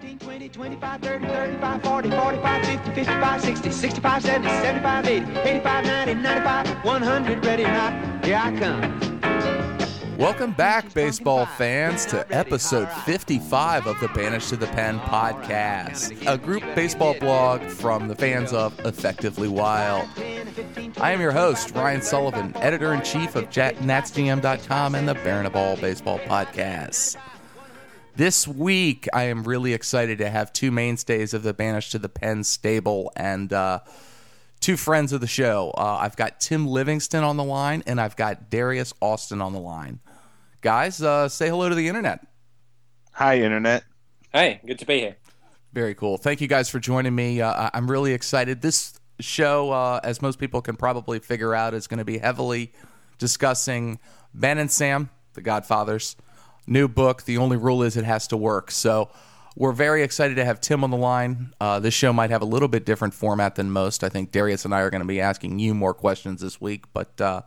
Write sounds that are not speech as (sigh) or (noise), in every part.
15, 20, 25, 30, 35, 40, 45, 50, 55, 60, 65, 70, 75, 80, 85, 90, 95, 100, ready or not, here I come. Welcome back, baseball fans, to episode 55 of the Banished to the Pen podcast, a group baseball blog from the fans of Effectively Wild. I am your host, Ryan Sullivan, editor in chief of NatsGM.com and the Baron of All Baseball podcast. This week, I am really excited to have two mainstays of the Banished to the Pen stable and uh, two friends of the show. Uh, I've got Tim Livingston on the line, and I've got Darius Austin on the line. Guys, uh, say hello to the internet. Hi, internet. Hey, good to be here. Very cool. Thank you guys for joining me. Uh, I'm really excited. This show, uh, as most people can probably figure out, is going to be heavily discussing Ben and Sam, the Godfathers new book. The only rule is it has to work. So we're very excited to have Tim on the line. Uh, this show might have a little bit different format than most. I think Darius and I are going to be asking you more questions this week, but uh,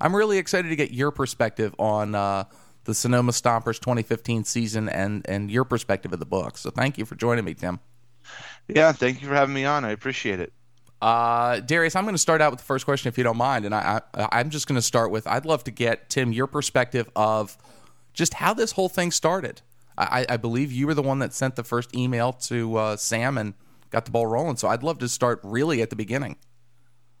I'm really excited to get your perspective on uh, the Sonoma Stompers 2015 season and and your perspective of the book. So thank you for joining me, Tim. Yeah, thank you for having me on. I appreciate it. Uh, Darius, I'm going to start out with the first question, if you don't mind, and I, I I'm just going to start with I'd love to get Tim your perspective of just how this whole thing started. I, I believe you were the one that sent the first email to uh, Sam and got the ball rolling. So I'd love to start really at the beginning.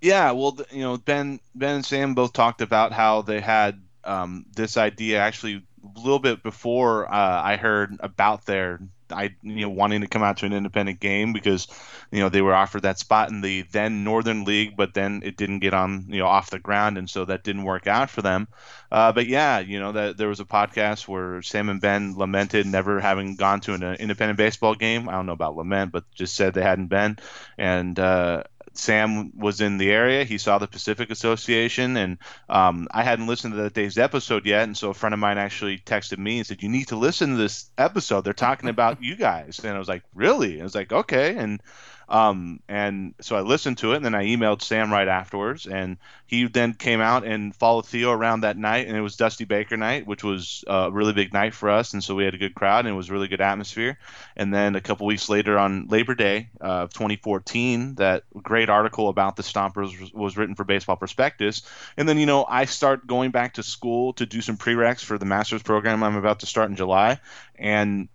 Yeah, well, you know, Ben, Ben and Sam both talked about how they had um, this idea actually a little bit before uh, I heard about their I you know wanting to come out to an independent game because you know they were offered that spot in the then Northern League, but then it didn't get on you know off the ground, and so that didn't work out for them. Uh, but yeah, you know that there was a podcast where Sam and Ben lamented never having gone to an uh, independent baseball game. I don't know about lament, but just said they hadn't been, and uh, Sam was in the area. He saw the Pacific Association, and um, I hadn't listened to that day's episode yet. And so a friend of mine actually texted me and said, "You need to listen to this episode. They're talking about you guys." And I was like, "Really?" And I was like, "Okay." And um, and so I listened to it, and then I emailed Sam right afterwards, and he then came out and followed Theo around that night, and it was Dusty Baker night, which was a really big night for us, and so we had a good crowd, and it was really good atmosphere. And then a couple weeks later, on Labor Day of 2014, that great article about the Stompers was written for Baseball Prospectus, and then you know I start going back to school to do some prereqs for the master's program I'm about to start in July, and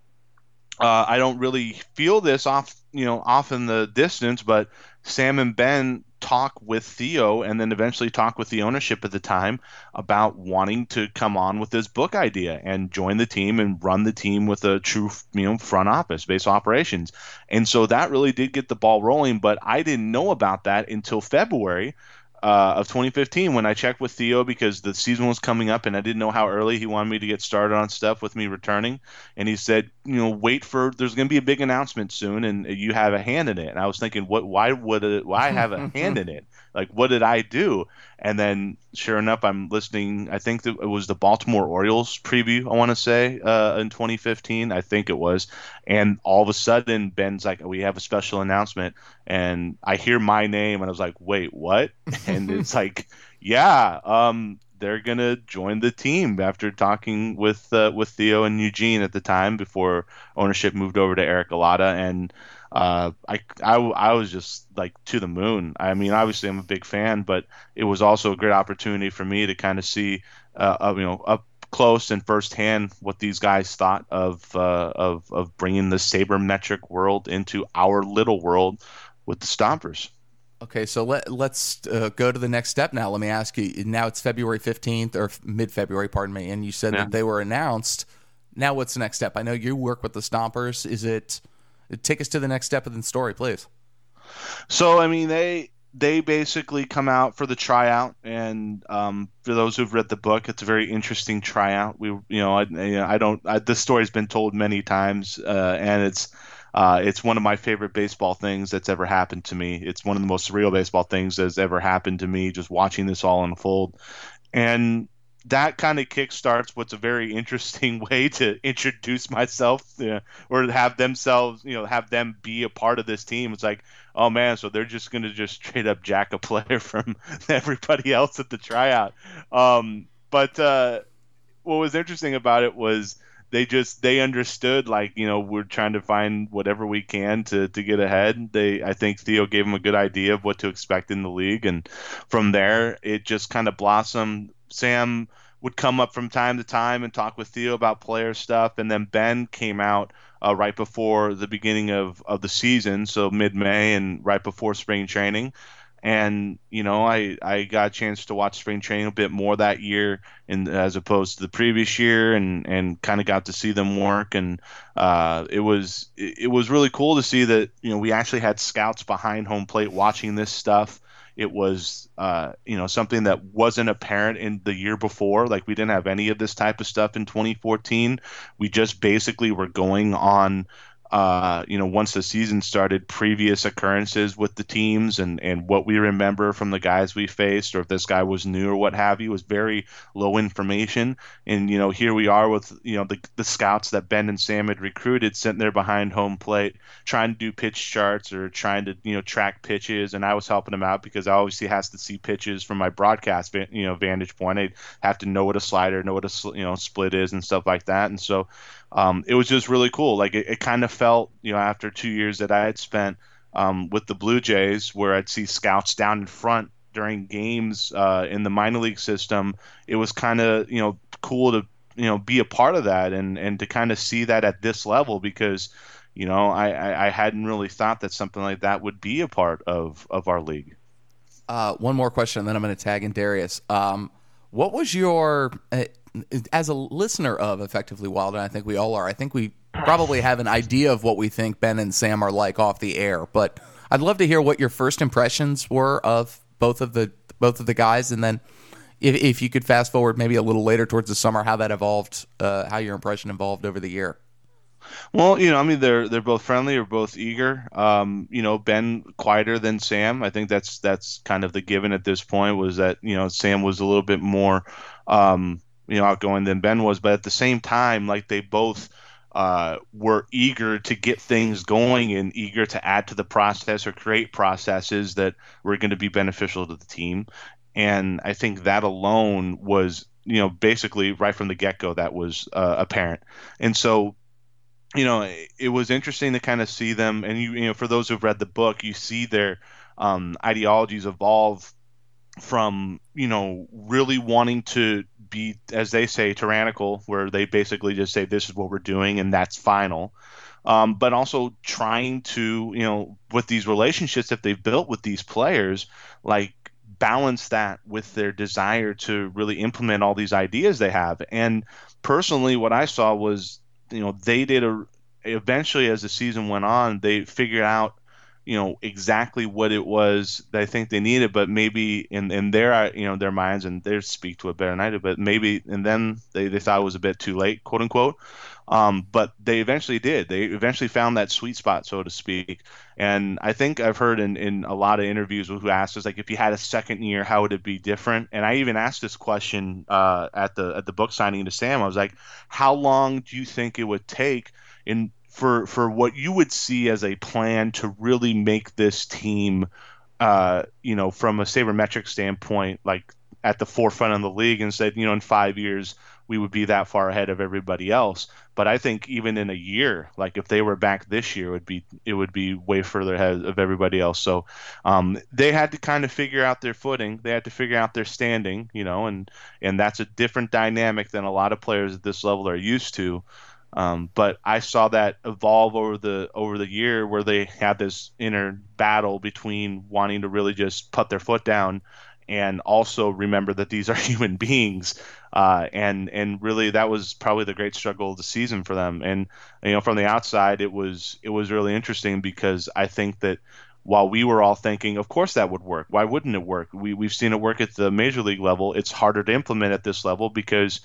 uh, I don't really feel this off, you know, off in the distance, but Sam and Ben talk with Theo and then eventually talk with the ownership at the time about wanting to come on with this book idea and join the team and run the team with a true, you know, front office based operations. And so that really did get the ball rolling, but I didn't know about that until February uh, of 2015 when I checked with Theo because the season was coming up and I didn't know how early he wanted me to get started on stuff with me returning. And he said, you know, wait for there's going to be a big announcement soon and you have a hand in it. And I was thinking, what? Why would it? Why have a hand in it? Like, what did I do? And then, sure enough, I'm listening. I think it was the Baltimore Orioles preview. I want to say uh, in 2015. I think it was. And all of a sudden, Ben's like, "We have a special announcement," and I hear my name, and I was like, "Wait, what?" and (laughs) it's like, "Yeah, um, they're gonna join the team after talking with uh, with Theo and Eugene at the time before ownership moved over to Eric Alata and." Uh, I, I, I was just like to the moon. I mean, obviously I'm a big fan, but it was also a great opportunity for me to kind of see, uh, you know, up close and firsthand what these guys thought of uh, of of bringing the sabermetric world into our little world with the Stompers. Okay, so let let's uh, go to the next step now. Let me ask you. Now it's February fifteenth or mid February, pardon me, and you said yeah. that they were announced. Now, what's the next step? I know you work with the Stompers. Is it take us to the next step of the story, please. So, I mean, they they basically come out for the tryout, and um, for those who've read the book, it's a very interesting tryout. We, you know, I, I don't. I, this story's been told many times, uh, and it's. Uh, it's one of my favorite baseball things that's ever happened to me. It's one of the most surreal baseball things that's ever happened to me. Just watching this all unfold, and that kind of kickstarts what's a very interesting (laughs) way to introduce myself or have themselves you know have them be a part of this team it's like oh man so they're just going to just straight up jack a player (laughs) from everybody else at the tryout um, but uh, what was interesting about it was they just they understood like you know we're trying to find whatever we can to to get ahead. They I think Theo gave them a good idea of what to expect in the league, and from there it just kind of blossomed. Sam would come up from time to time and talk with Theo about player stuff, and then Ben came out uh, right before the beginning of of the season, so mid May and right before spring training and you know I I got a chance to watch spring training a bit more that year, and as opposed to the previous year, and and kind of got to see them work, and uh, it was it was really cool to see that you know we actually had scouts behind home plate watching this stuff. It was uh, you know something that wasn't apparent in the year before. Like we didn't have any of this type of stuff in 2014. We just basically were going on uh, you know, once the season started, previous occurrences with the teams and, and what we remember from the guys we faced, or if this guy was new or what have you, was very low information. And, you know, here we are with, you know, the, the scouts that Ben and Sam had recruited sitting there behind home plate trying to do pitch charts or trying to, you know, track pitches. And I was helping them out because I obviously has to see pitches from my broadcast, you know, vantage point. I have to know what a slider, know what a, you know, split is and stuff like that. And so, um, it was just really cool. Like it, it kind of felt, you know, after two years that I had spent um, with the Blue Jays, where I'd see scouts down in front during games uh, in the minor league system, it was kind of, you know, cool to, you know, be a part of that and and to kind of see that at this level because, you know, I, I, hadn't really thought that something like that would be a part of of our league. Uh, one more question, and then I'm going to tag in Darius. Um, what was your uh, as a listener of effectively wild and i think we all are i think we probably have an idea of what we think ben and sam are like off the air but i'd love to hear what your first impressions were of both of the both of the guys and then if, if you could fast forward maybe a little later towards the summer how that evolved uh, how your impression evolved over the year well, you know, I mean, they're they're both friendly, or both eager. Um, you know, Ben quieter than Sam. I think that's that's kind of the given at this point. Was that you know Sam was a little bit more, um, you know outgoing than Ben was, but at the same time, like they both uh, were eager to get things going and eager to add to the process or create processes that were going to be beneficial to the team. And I think that alone was, you know, basically right from the get go, that was uh, apparent. And so, you know, it, was interesting to kind of see them. And you, you know, for those who've read the book, you see their um, ideologies evolve from you know really wanting to be as they say tyrannical where they basically just say this is what we're doing and that's final. Um, but also trying to you know with these relationships that they've built with these players like balance that with their desire to really implement all these ideas they have. And personally what i saw was you know they did a eventually as the season went on they figured out you know exactly what it was that I think they needed, but maybe in in their you know their minds and they speak to it better than but maybe and then they, they thought it was a bit too late, quote unquote. Um, but they eventually did. They eventually found that sweet spot, so to speak. And I think I've heard in, in a lot of interviews who asked us like, if you had a second year, how would it be different? And I even asked this question uh, at the at the book signing to Sam. I was like, how long do you think it would take in for for what you would see as a plan to really make this team, uh, you know, from a sabermetric standpoint, like at the forefront of the league, and said, you know, in five years we would be that far ahead of everybody else. But I think even in a year, like if they were back this year, it would be it would be way further ahead of everybody else. So um, they had to kind of figure out their footing. They had to figure out their standing, you know, and and that's a different dynamic than a lot of players at this level are used to. Um, but I saw that evolve over the over the year where they had this inner battle between wanting to really just put their foot down and also remember that these are (laughs) human beings. Uh, and and really that was probably the great struggle of the season for them. And you know from the outside it was it was really interesting because I think that while we were all thinking, of course that would work. Why wouldn't it work? We we've seen it work at the major league level. It's harder to implement at this level because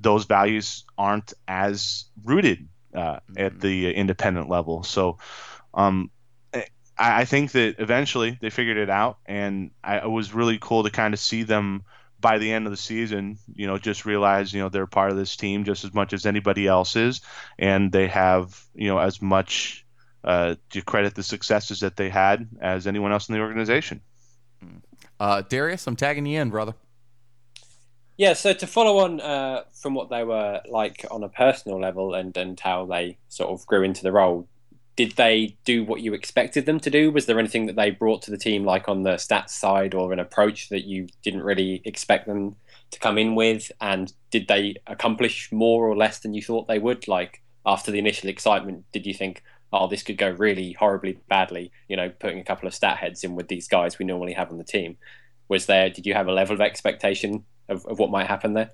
those values aren't as rooted uh, mm-hmm. at the independent level. So, um, I, I, think that eventually they figured it out, and I, it was really cool to kind of see them by the end of the season. You know, just realize you know they're part of this team just as much as anybody else is, and they have you know as much uh, to credit the successes that they had as anyone else in the organization. Uh, Darius, I'm tagging you in, brother. Yeah, so to follow on uh, from what they were like on a personal level and, and how they sort of grew into the role, did they do what you expected them to do? Was there anything that they brought to the team, like on the stats side, or an approach that you didn't really expect them to come in with? And did they accomplish more or less than you thought they would? Like after the initial excitement, did you think, oh, this could go really horribly badly? You know, putting a couple of stat heads in with these guys we normally have on the team. Was there? Did you have a level of expectation of, of what might happen there?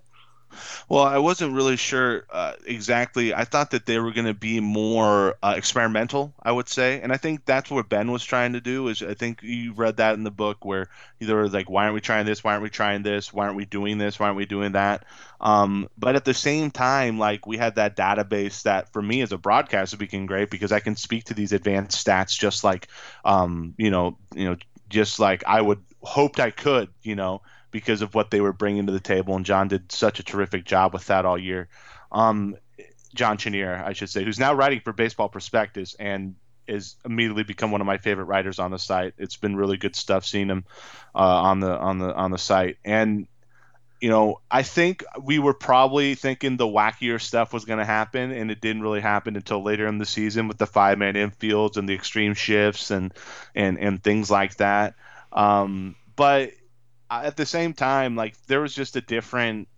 Well, I wasn't really sure uh, exactly. I thought that they were going to be more uh, experimental, I would say, and I think that's what Ben was trying to do. Is I think you read that in the book where either like, "Why aren't we trying this? Why aren't we trying this? Why aren't we doing this? Why aren't we doing that?" Um, but at the same time, like we had that database that for me as a broadcaster became great because I can speak to these advanced stats just like, um, you know, you know, just like I would hoped I could, you know because of what they were bringing to the table. And John did such a terrific job with that all year. Um, John Chenier, I should say, who's now writing for Baseball Prospectus and is immediately become one of my favorite writers on the site. It's been really good stuff seeing him uh, on the on the on the site. And you know, I think we were probably thinking the wackier stuff was going to happen, and it didn't really happen until later in the season with the five man infields and the extreme shifts and and and things like that. Um, but at the same time, like there was just a different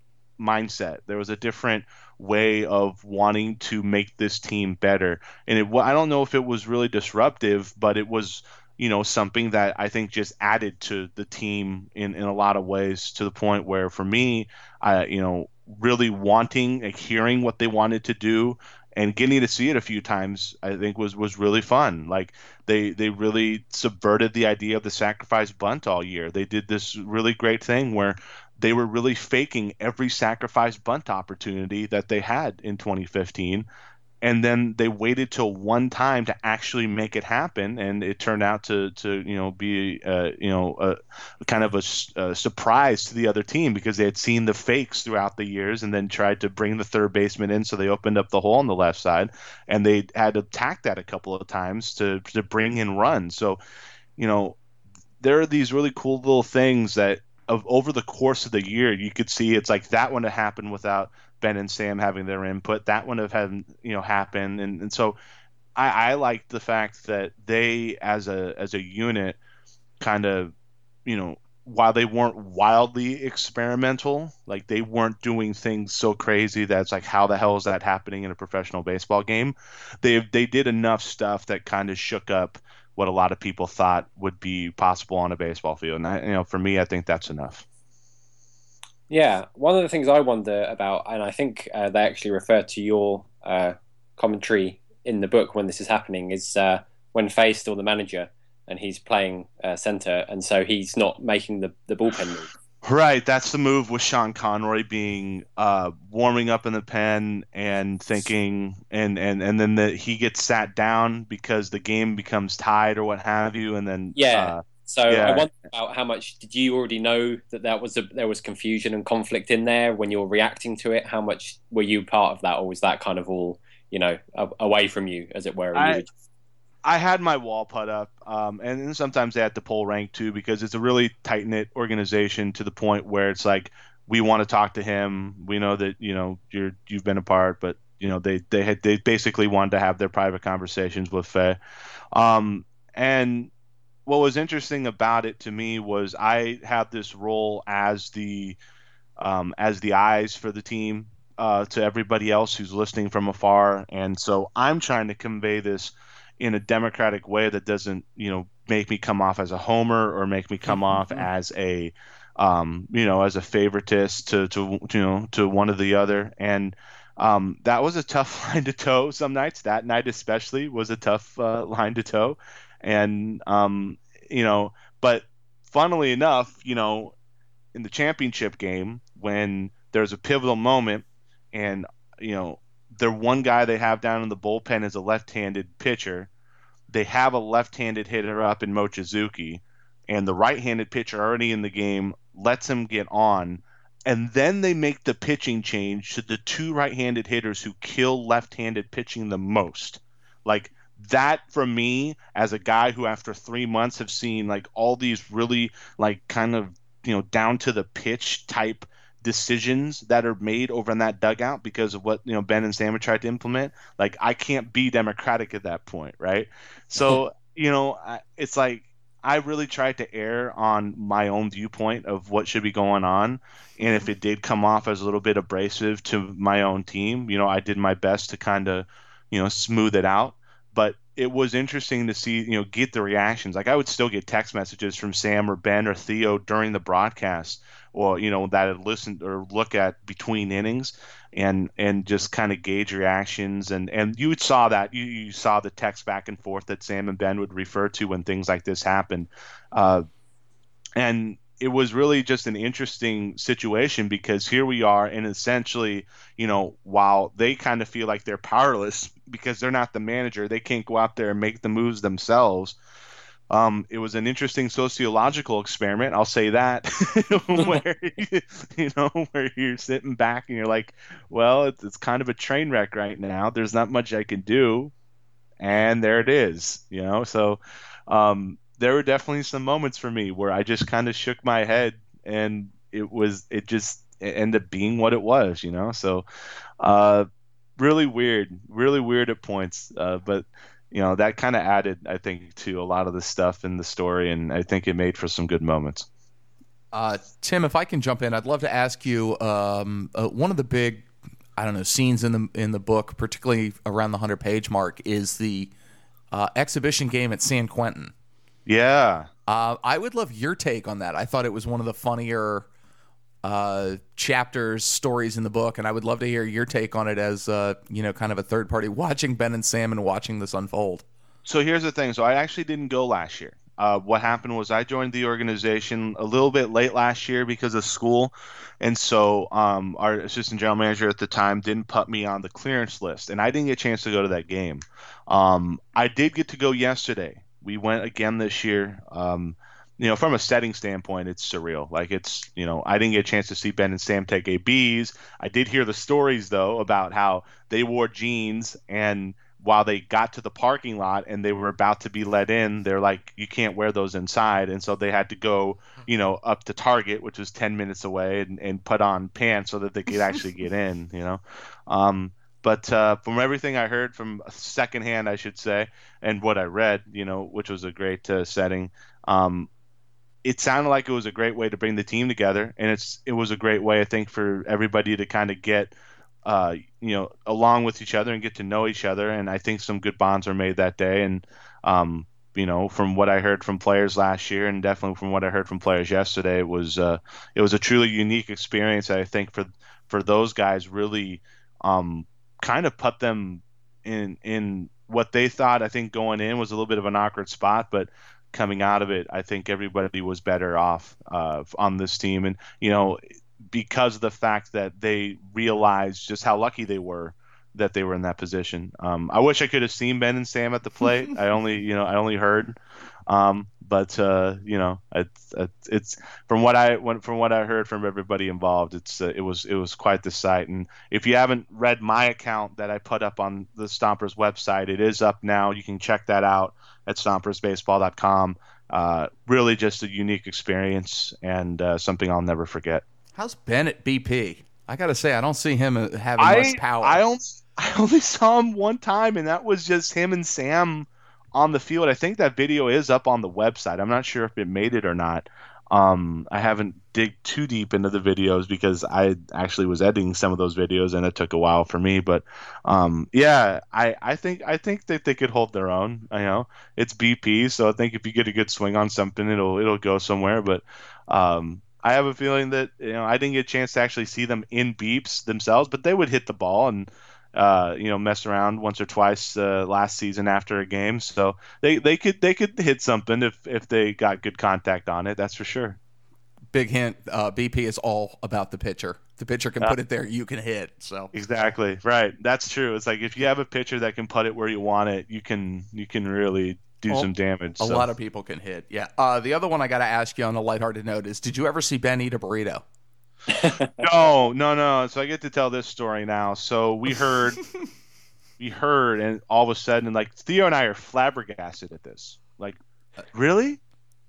mindset. There was a different way of wanting to make this team better, and it. I don't know if it was really disruptive, but it was you know something that I think just added to the team in in a lot of ways to the point where for me, I you know really wanting like hearing what they wanted to do and getting to see it a few times I think was was really fun. Like they they really subverted the idea of the sacrifice bunt all year. They did this really great thing where they were really faking every sacrifice bunt opportunity that they had in 2015 and then they waited till one time to actually make it happen and it turned out to to you know be uh, you know a kind of a, a, surprise to the other team because they had seen the fakes throughout the years and then tried to bring the third baseman in so they opened up the hole on the left side and they had to attack that a couple of times to to bring in runs. So you know there are these really cool little things that of over the course of the year you could see it's like that one to happen without Ben and Sam having their input. That one have had you know happen, and and so I, I like the fact that they as a as a unit kind of you know while they weren't wildly experimental, like they weren't doing things so crazy that's like how the hell is that happening in a professional baseball game? They they did enough stuff that kind of shook up what a lot of people thought would be possible on a baseball field. And I, you know, for me, I think that's enough. Yeah, one of the things I wonder about, and I think uh, they actually refer to your uh, commentary in the book when this is happening, is uh, when Feh's still the manager and he's playing uh, center, and so he's not making the, the bullpen move. Right, that's the move with Sean Conroy being uh, warming up in the pen and thinking, and and and then the, he gets sat down because the game becomes tied or what have you, and then yeah. So yeah. I wonder about how much did you already know that there was a, there was confusion and conflict in there when you were reacting to it? How much were you part of that, or was that kind of all you know away from you, as it were? I, I had my wall put up, um, and sometimes they had to pull rank too because it's a really tight knit organization to the point where it's like we want to talk to him. We know that you know you're you've been apart, but you know they they had they basically wanted to have their private conversations with Feh, Um, and what was interesting about it to me was I had this role as the um, as the eyes for the team uh, to everybody else who's listening from afar, and so I'm trying to convey this in a democratic way that doesn't you know make me come off as a homer or make me come mm-hmm. off as a um, you know as a favoritist to, to you know to one or the other. And um, that was a tough (laughs) line to toe some nights. That night especially was a tough uh, line to toe and um, you know, but funnily enough, you know, in the championship game when there's a pivotal moment and you know their one guy they have down in the bullpen is a left-handed pitcher. They have a left-handed hitter up in Mochizuki, and the right-handed pitcher already in the game lets him get on, and then they make the pitching change to the two right-handed hitters who kill left-handed pitching the most. Like that for me as a guy who after three months have seen like all these really like kind of you know down to the pitch type decisions that are made over in that dugout because of what you know Ben and Sam tried to implement. Like I can't be democratic at that point, right? So (laughs) you know, it's like I really tried to err on my own viewpoint of what should be going on, and if mm-hmm. it did come off as a little bit abrasive to my own team, you know, I did my best to kind of you know smooth it out. But it was interesting to see, you know, get the reactions. Like I would still get text messages from Sam or Ben or Theo during the broadcast or you know that had listened or look at between innings and and just kind of gauge reactions and and you saw that you, you saw the text back and forth that Sam and Ben would refer to when things like this happened uh, and it was really just an interesting situation because here we are and essentially you know while they kind of feel like they're powerless (laughs) because they're not the manager they can't go out there and make the moves themselves um, it was an interesting sociological experiment. I'll say that, (laughs) where (laughs) you know where you're sitting back and you're like, well, it's, it's kind of a train wreck right now. There's not much I can do, and there it is. You know, so um, there were definitely some moments for me where I just kind of shook my head, and it was it just it ended up being what it was. You know, so uh, really weird, really weird at points, uh, but you know that kind of added i think to a lot of the stuff in the story and i think it made for some good moments uh, tim if i can jump in i'd love to ask you um, uh, one of the big i don't know scenes in the in the book particularly around the 100 page mark is the uh, exhibition game at san quentin yeah uh, i would love your take on that i thought it was one of the funnier uh, chapters, stories in the book, and I would love to hear your take on it as uh, you know, kind of a third party (laughs) watching Ben and Sam and watching this unfold. So here's the thing. So I actually didn't go last year. Uh, what happened was I joined the organization a little bit late last year because of school, and so um, our assistant general manager at the time didn't put me on the clearance list, and I didn't get a chance to go to that game. Um, I did get to go yesterday. We went again this year. Um, you know, from a setting standpoint, it's surreal. Like it's, you know, I didn't get a chance to see Ben and Sam take ABs. I did hear the stories though about how they wore jeans and while they got to the parking lot and they were about to be let in, they're like, you can't wear those inside, and so they had to go, you know, up to Target, which was ten minutes away, and, and put on pants so that they could (laughs) actually get in, you know. Um, but uh, from everything I heard from secondhand, I should say, and what I read, you know, which was a great uh, setting, um, it sounded like it was a great way to bring the team together, and it's it was a great way I think for everybody to kind of get uh, you know along with each other and get to know each other, and I think some good bonds were made that day, and um, you know from what I heard from players last year, and definitely from what I heard from players yesterday, it was uh, it was a truly unique experience. I think for for those guys really um, kind of put them in in what they thought I think going in was a little bit of an awkward spot, but coming out of it, I think everybody was better off uh, on this team, and you know, because of the fact that they realized just how lucky they were that they were in that position. Um, I wish I could have seen Ben and Sam at the plate. (laughs) I only, you know, I only heard. Um, but uh, you know, it's, it's from what I from what I heard from everybody involved, it's uh, it was it was quite the sight. And if you haven't read my account that I put up on the Stompers website, it is up now. You can check that out at stompersbaseball.com. Uh, really, just a unique experience and uh, something I'll never forget. How's Ben at BP? I got to say, I don't see him uh, having I, much power. I only, (laughs) I only saw him one time, and that was just him and Sam on the field. I think that video is up on the website. I'm not sure if it made it or not. Um, I haven't dig too deep into the videos because I actually was editing some of those videos and it took a while for me. But um, yeah, I, I think I think that they could hold their own. You know, it's BP, so I think if you get a good swing on something, it'll it'll go somewhere. But um, I have a feeling that you know I didn't get a chance to actually see them in beeps themselves, but they would hit the ball and uh, you know, mess around once or twice uh, last season after a game. So they, they could they could hit something if if they got good contact on it. That's for sure. Big hint: uh, BP is all about the pitcher. The pitcher can put it there, you can hit. So exactly right. That's true. It's like if you have a pitcher that can put it where you want it, you can you can really do well, some damage. A so. lot of people can hit. Yeah. Uh, the other one I got to ask you on a lighthearted note is: Did you ever see Ben eat a burrito? (laughs) no, no, no. So I get to tell this story now. So we heard, (laughs) we heard, and all of a sudden, like Theo and I are flabbergasted at this. Like, really?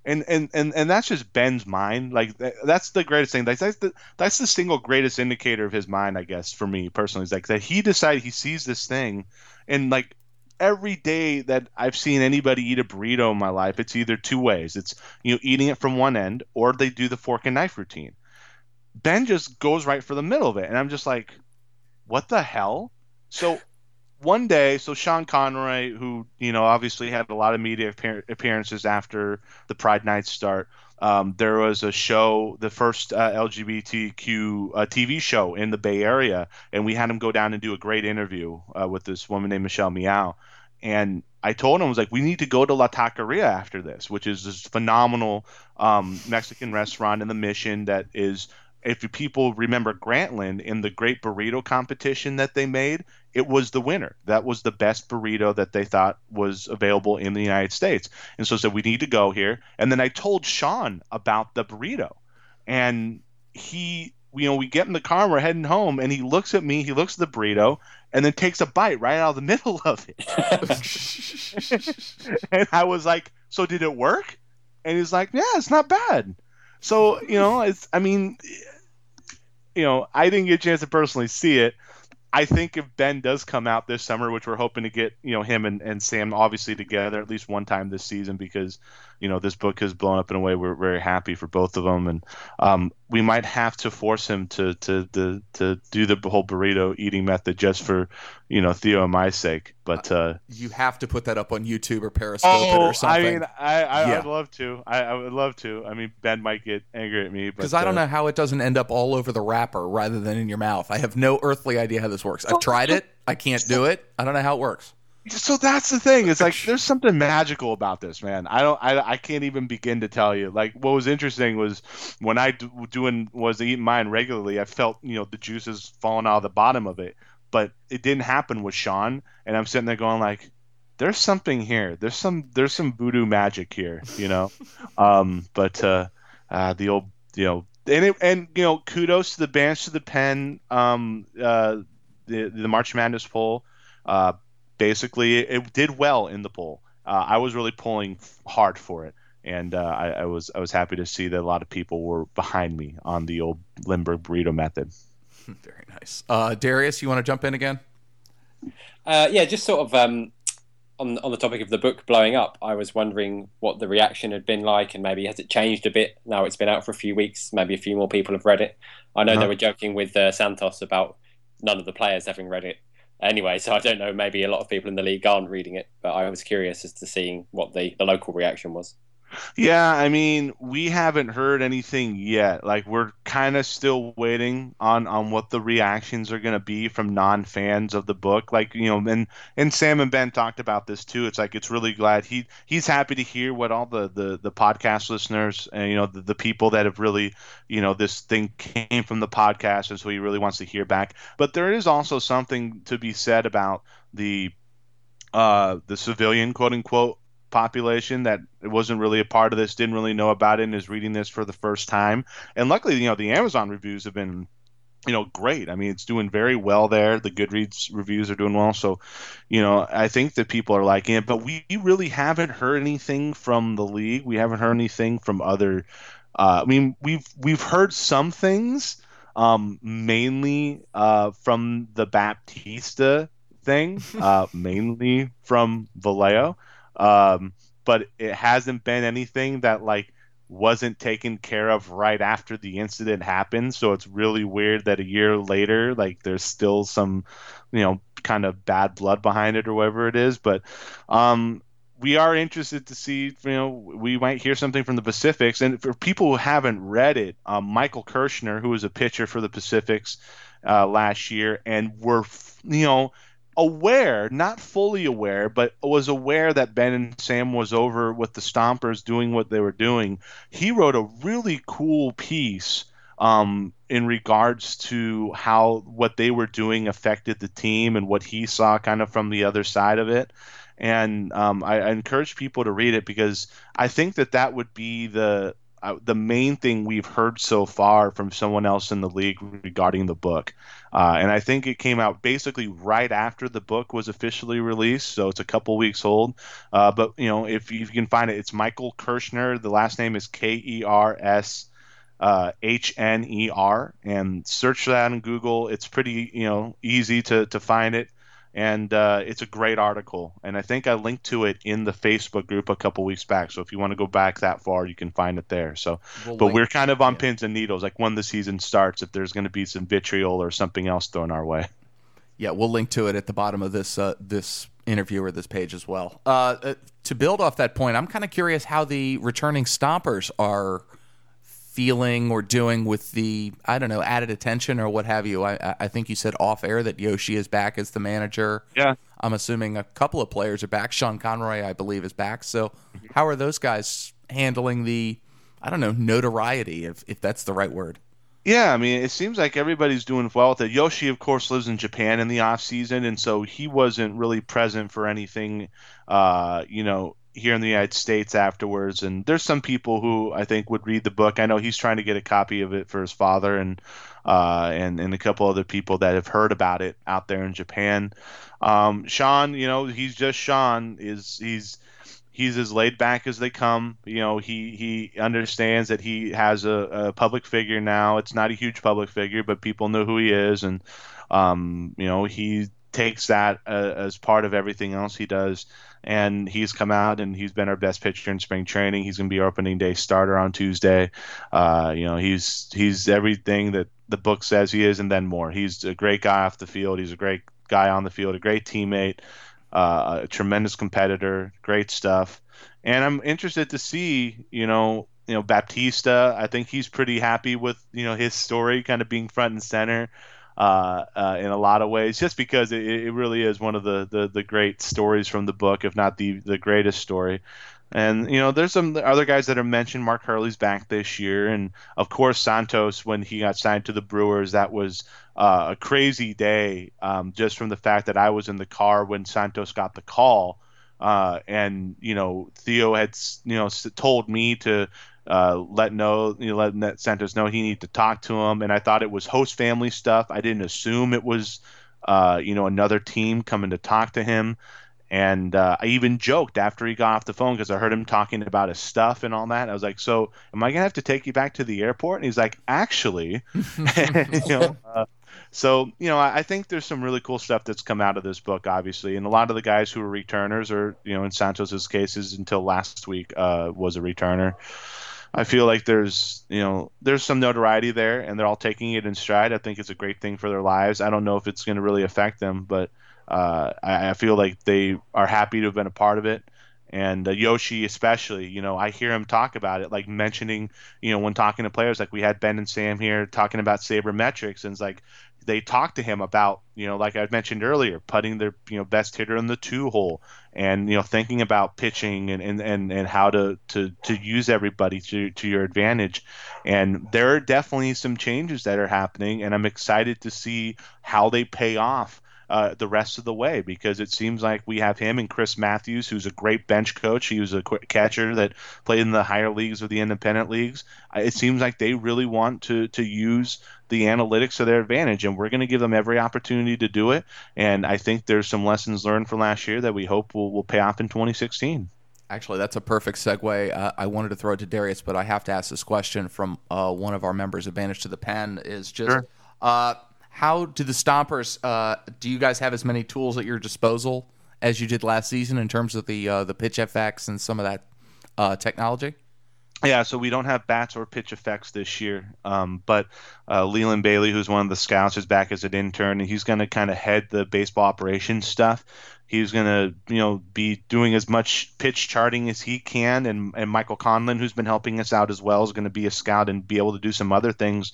and and and, and that's just Ben's mind. Like that's the greatest thing. That's, that's the that's the single greatest indicator of his mind, I guess, for me personally. Is like that he decided he sees this thing, and like every day that I've seen anybody eat a burrito in my life, it's either two ways. It's you know eating it from one end, or they do the fork and knife routine. Ben just goes right for the middle of it, and I'm just like, what the hell? So one day, so Sean Conroy, who you know obviously had a lot of media appearances after the Pride Night start, um, there was a show, the first uh, LGBTQ uh, TV show in the Bay Area, and we had him go down and do a great interview uh, with this woman named Michelle Meow. And I told him, I was like, we need to go to La Taqueria after this, which is this phenomenal um, Mexican restaurant in the Mission that is if people remember Grantland in the Great Burrito competition that they made, it was the winner. That was the best burrito that they thought was available in the United States. And so I said, we need to go here. And then I told Sean about the burrito. And he, you know, we get in the car we're heading home. And he looks at me, he looks at the burrito, and then takes a bite right out of the (laughs) middle of it. (laughs) (laughs) and I was like, so did it work? And he's like, yeah, it's not bad. So, you know, it's, I mean, you know, I didn't get a chance to personally see it. I think if Ben does come out this summer, which we're hoping to get, you know, him and, and Sam obviously together at least one time this season because, you know, this book has blown up in a way we're very happy for both of them. And um, we might have to force him to, to, to, to do the whole burrito eating method just for, you know, Theo and my sake. But uh, you have to put that up on YouTube or Periscope oh, or something. I mean, I, I yeah. would love to. I, I, would love to. I mean, Ben might get angry at me because I don't uh, know how it doesn't end up all over the wrapper rather than in your mouth. I have no earthly idea how this works. I've tried it. I can't do it. I don't know how it works. So that's the thing. It's like there's something magical about this, man. I don't. I, I can't even begin to tell you. Like what was interesting was when I do, doing was eating mine regularly. I felt you know the juices falling out of the bottom of it but it didn't happen with Sean. And I'm sitting there going like, there's something here. There's some there's some voodoo magic here, you know. (laughs) um, but uh, uh, the old you know and it, and you know kudos to the Banished to the Pen um, uh, the the March Madness poll. Uh, basically, it did well in the poll. Uh, I was really pulling hard for it, and uh, I, I was I was happy to see that a lot of people were behind me on the old Lindbergh burrito method. (laughs) Very nice. Uh, Darius, you want to jump in again? Uh, yeah, just sort of um, on on the topic of the book blowing up. I was wondering what the reaction had been like, and maybe has it changed a bit now it's been out for a few weeks? Maybe a few more people have read it. I know uh-huh. they were joking with uh, Santos about none of the players having read it anyway, so I don't know. Maybe a lot of people in the league aren't reading it, but I was curious as to seeing what the, the local reaction was. Yeah, I mean, we haven't heard anything yet. Like we're kind of still waiting on on what the reactions are going to be from non-fans of the book. Like, you know, and and Sam and Ben talked about this too. It's like it's really glad he he's happy to hear what all the the the podcast listeners and you know the, the people that have really, you know, this thing came from the podcast and so he really wants to hear back. But there is also something to be said about the uh the civilian quote unquote population that wasn't really a part of this, didn't really know about it, and is reading this for the first time. And luckily, you know, the Amazon reviews have been you know great. I mean it's doing very well there. The goodreads reviews are doing well. So you know i think that people are liking it. But we really haven't heard anything from the league. We haven't heard anything from other uh, i mean we've we've heard some things um, mainly uh, from the baptista thing (laughs) uh, mainly from vallejo um, but it hasn't been anything that like wasn't taken care of right after the incident happened. So it's really weird that a year later, like there's still some, you know, kind of bad blood behind it or whatever it is. But um, we are interested to see, you know, we might hear something from the Pacifics. And for people who haven't read it, um, Michael Kershner, who was a pitcher for the Pacifics uh, last year, and we're, you know, aware, not fully aware, but was aware that Ben and Sam was over with the Stompers doing what they were doing. He wrote a really cool piece um, in regards to how what they were doing affected the team and what he saw kind of from the other side of it. And um, I, I encourage people to read it because I think that that would be the the main thing we've heard so far from someone else in the league regarding the book. Uh, and I think it came out basically right after the book was officially released, so it's a couple weeks old. Uh, but you know, if you can find it, it's Michael Kershner. The last name is K E R S uh, H N E R, and search that on Google. It's pretty you know easy to to find it and uh, it's a great article. And I think I linked to it in the Facebook group a couple weeks back. So if you want to go back that far, you can find it there. So, we'll but we're kind of on yeah. pins and needles, like when the season starts, if there's going to be some vitriol or something else thrown our way. Yeah, we'll link to it at the bottom of this uh, this interview or this page as well. Uh, uh to build off that point, I'm kind of curious how the returning stompers are feeling or doing with the I don't know added attention or what have you. I I think you said off air that Yoshi is back as the manager. Yeah, I'm assuming a couple of players are back. Sean Conroy, I believe, is back. So how are those guys handling the I don't know notoriety if if that's the right word. Yeah, I mean, it seems like everybody's doing well with it. Yoshi, of course, lives in Japan in the off season, and so he wasn't really present for anything, uh, you know, here in the United States afterwards. And there's some people who I think would read the book. I know he's trying to get a copy of it for his father and uh, and and a couple other people that have heard about it out there in Japan. Um, Sean, you know, he's just Sean. Is he's he's as laid back as they come. You know, he he understands that he has a, a public figure now. It's not a huge public figure, but people know who he is, and um, you know, he takes that uh, as part of everything else he does and he's come out and he's been our best pitcher in spring training. He's going to be our opening day starter on Tuesday. Uh, you know, he's he's everything that the book says he is, and then more. He's a great guy off the field. He's a great guy on the field, a great teammate, uh, a tremendous competitor, great stuff. And I'm interested to see, you know, you know, Baptista. I think he's pretty happy with you know his story kind of being front and center uh, uh, in a lot of ways, just because it, it really is one of the, the, the great stories from the book, if not the the greatest story. And you know, there's some other guys that are mentioned. Mark Hurley's back this year, and of course Santos when he got signed to the Brewers, that was uh, a crazy day. Um, just from the fact that I was in the car when Santos got the call, uh, and you know Theo had you know told me to uh, let know, you know, letting Santos know he needed to talk to him. And I thought it was host family stuff. I didn't assume it was, uh, you know, another team coming to talk to him. And uh, I even joked after he got off the phone because I heard him talking about his stuff and all that. I was like, "So, am I gonna have to take you back to the airport?" And he's like, "Actually," (laughs) (laughs) you know. Uh, so, you know, I, I, think there's some really cool stuff that's come out of this book, obviously, and a lot of the guys who are returners, or you know, in Santos's cases, until last week, uh, was a returner. I feel like there's you know there's some notoriety there, and they're all taking it in stride. I think it's a great thing for their lives. I don't know if it's going to really affect them, but uh, I, I, feel like they are happy to have been a part of it. And uh, Yoshi, especially, you know, I hear him talk about it, like mentioning, you know, when talking to players, like we had Ben and Sam here talking about sabermetrics, and it's like they talked to him about, you know, like I mentioned earlier, putting their, you know, best hitter in the two hole and, you know, thinking about pitching and, and, and, and how to, to, to use everybody to, to your advantage. And there are definitely some changes that are happening, and I'm excited to see how they pay off uh, the rest of the way because it seems like we have him and Chris Matthews, who's a great bench coach. He was a catcher that played in the higher leagues of the independent leagues. It seems like they really want to to use the analytics to their advantage, and we're going to give them every opportunity to do it. And I think there's some lessons learned from last year that we hope will, will pay off in 2016. Actually, that's a perfect segue. Uh, I wanted to throw it to Darius, but I have to ask this question from uh, one of our members, Advantage to the Pen, is just sure. uh, how do the Stompers? Uh, do you guys have as many tools at your disposal as you did last season in terms of the uh, the pitch FX and some of that uh, technology? Yeah, so we don't have bats or PITCHf/x this year, um, but uh, Leland Bailey, who's one of the scouts, is back as an intern, and he's going to kind of head the baseball operations stuff. He's going to, you know, be doing as much pitch charting as he can, and and Michael Conlon, who's been helping us out as well, is going to be a scout and be able to do some other things.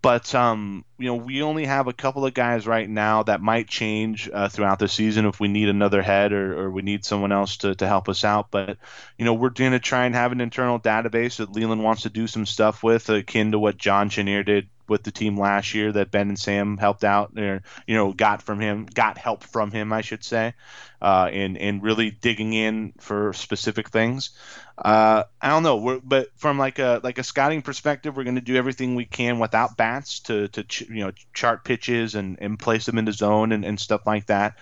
But um, you know, we only have a couple of guys right now that might change uh, throughout the season if we need another head or, or we need someone else to, to help us out. But you know, we're going to try and have an internal database that Leland wants to do some stuff with, akin to what John Chenier did with the team last year that Ben and Sam helped out, or you know, got from him, got help from him, I should say, uh, and and really digging in for specific things. Uh, I don't know, we're, but from like a like a scouting perspective, we're going to do everything we can without bats to to ch- you know chart pitches and and place them in the zone and, and stuff like that.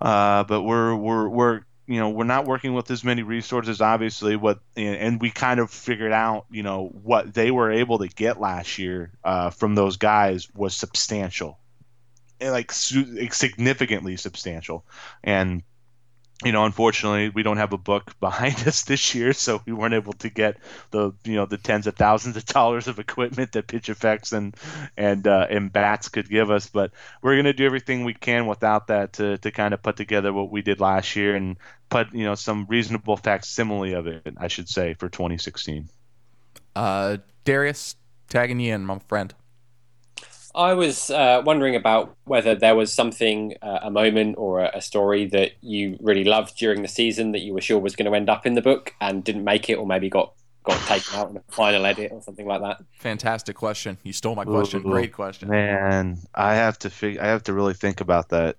Uh, but we're we're we're you know we're not working with as many resources obviously what and we kind of figured out you know what they were able to get last year uh, from those guys was substantial. And like significantly substantial. And you know, unfortunately, we don't have a book (laughs) behind us this year, so we weren't able to get the you know the tens of thousands of dollars of equipment that PITCHf/x and and uh, and Bats could give us. But we're gonna do everything we can without that to to kind of put together what we did last year and put you know some reasonable facsimile of it, I should say, for 2016. Uh, Darius, tagging you in, my friend. I was uh, wondering about whether there was something, uh, a moment or a, a, story that you really loved during the season that you were sure was going to end up in the book and didn't make it, or maybe got got taken out in the final edit or something like that. Fantastic question. You stole my question. Ooh, Great question. Man, I have to fig- I have to really think about that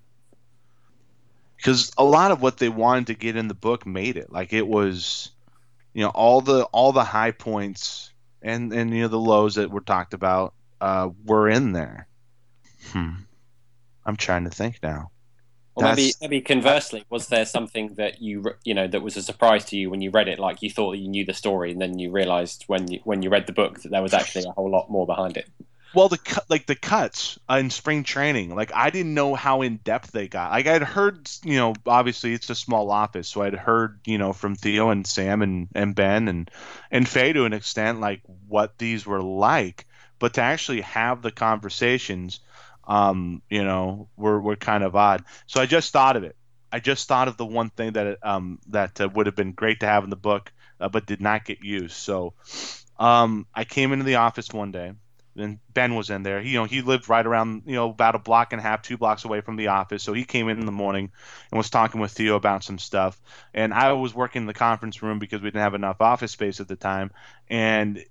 because a lot of what they wanted to get in the book made it. Like it was, you know, all the all the high points and and you know the lows that were talked about uh, were in there. Hmm. I'm trying to think now. Or maybe, maybe conversely, was there something that you you know that was a surprise to you when you read it? Like you thought you knew the story, and then you realized when you when you read the book that there was actually a whole lot more behind it. Well, the like the cuts in spring training, like I didn't know how in depth they got. Like I'd heard, you know, obviously it's a small office, so I'd heard, you know, from Theo and Sam and and Ben and and Feh to an extent, like what these were like but to actually have the conversations, um, you know, were, were kind of odd. So I just thought of it. I just thought of the one thing that um, that uh, would have been great to have in the book, uh, but did not get used. So um, I came into the office one day, and Ben was in there. He, you know, he lived right around, you know, about a block and a half, two blocks away from the office. So he came in in the morning and was talking with Theo about some stuff. And I was working in the conference room because we didn't have enough office space at the time. And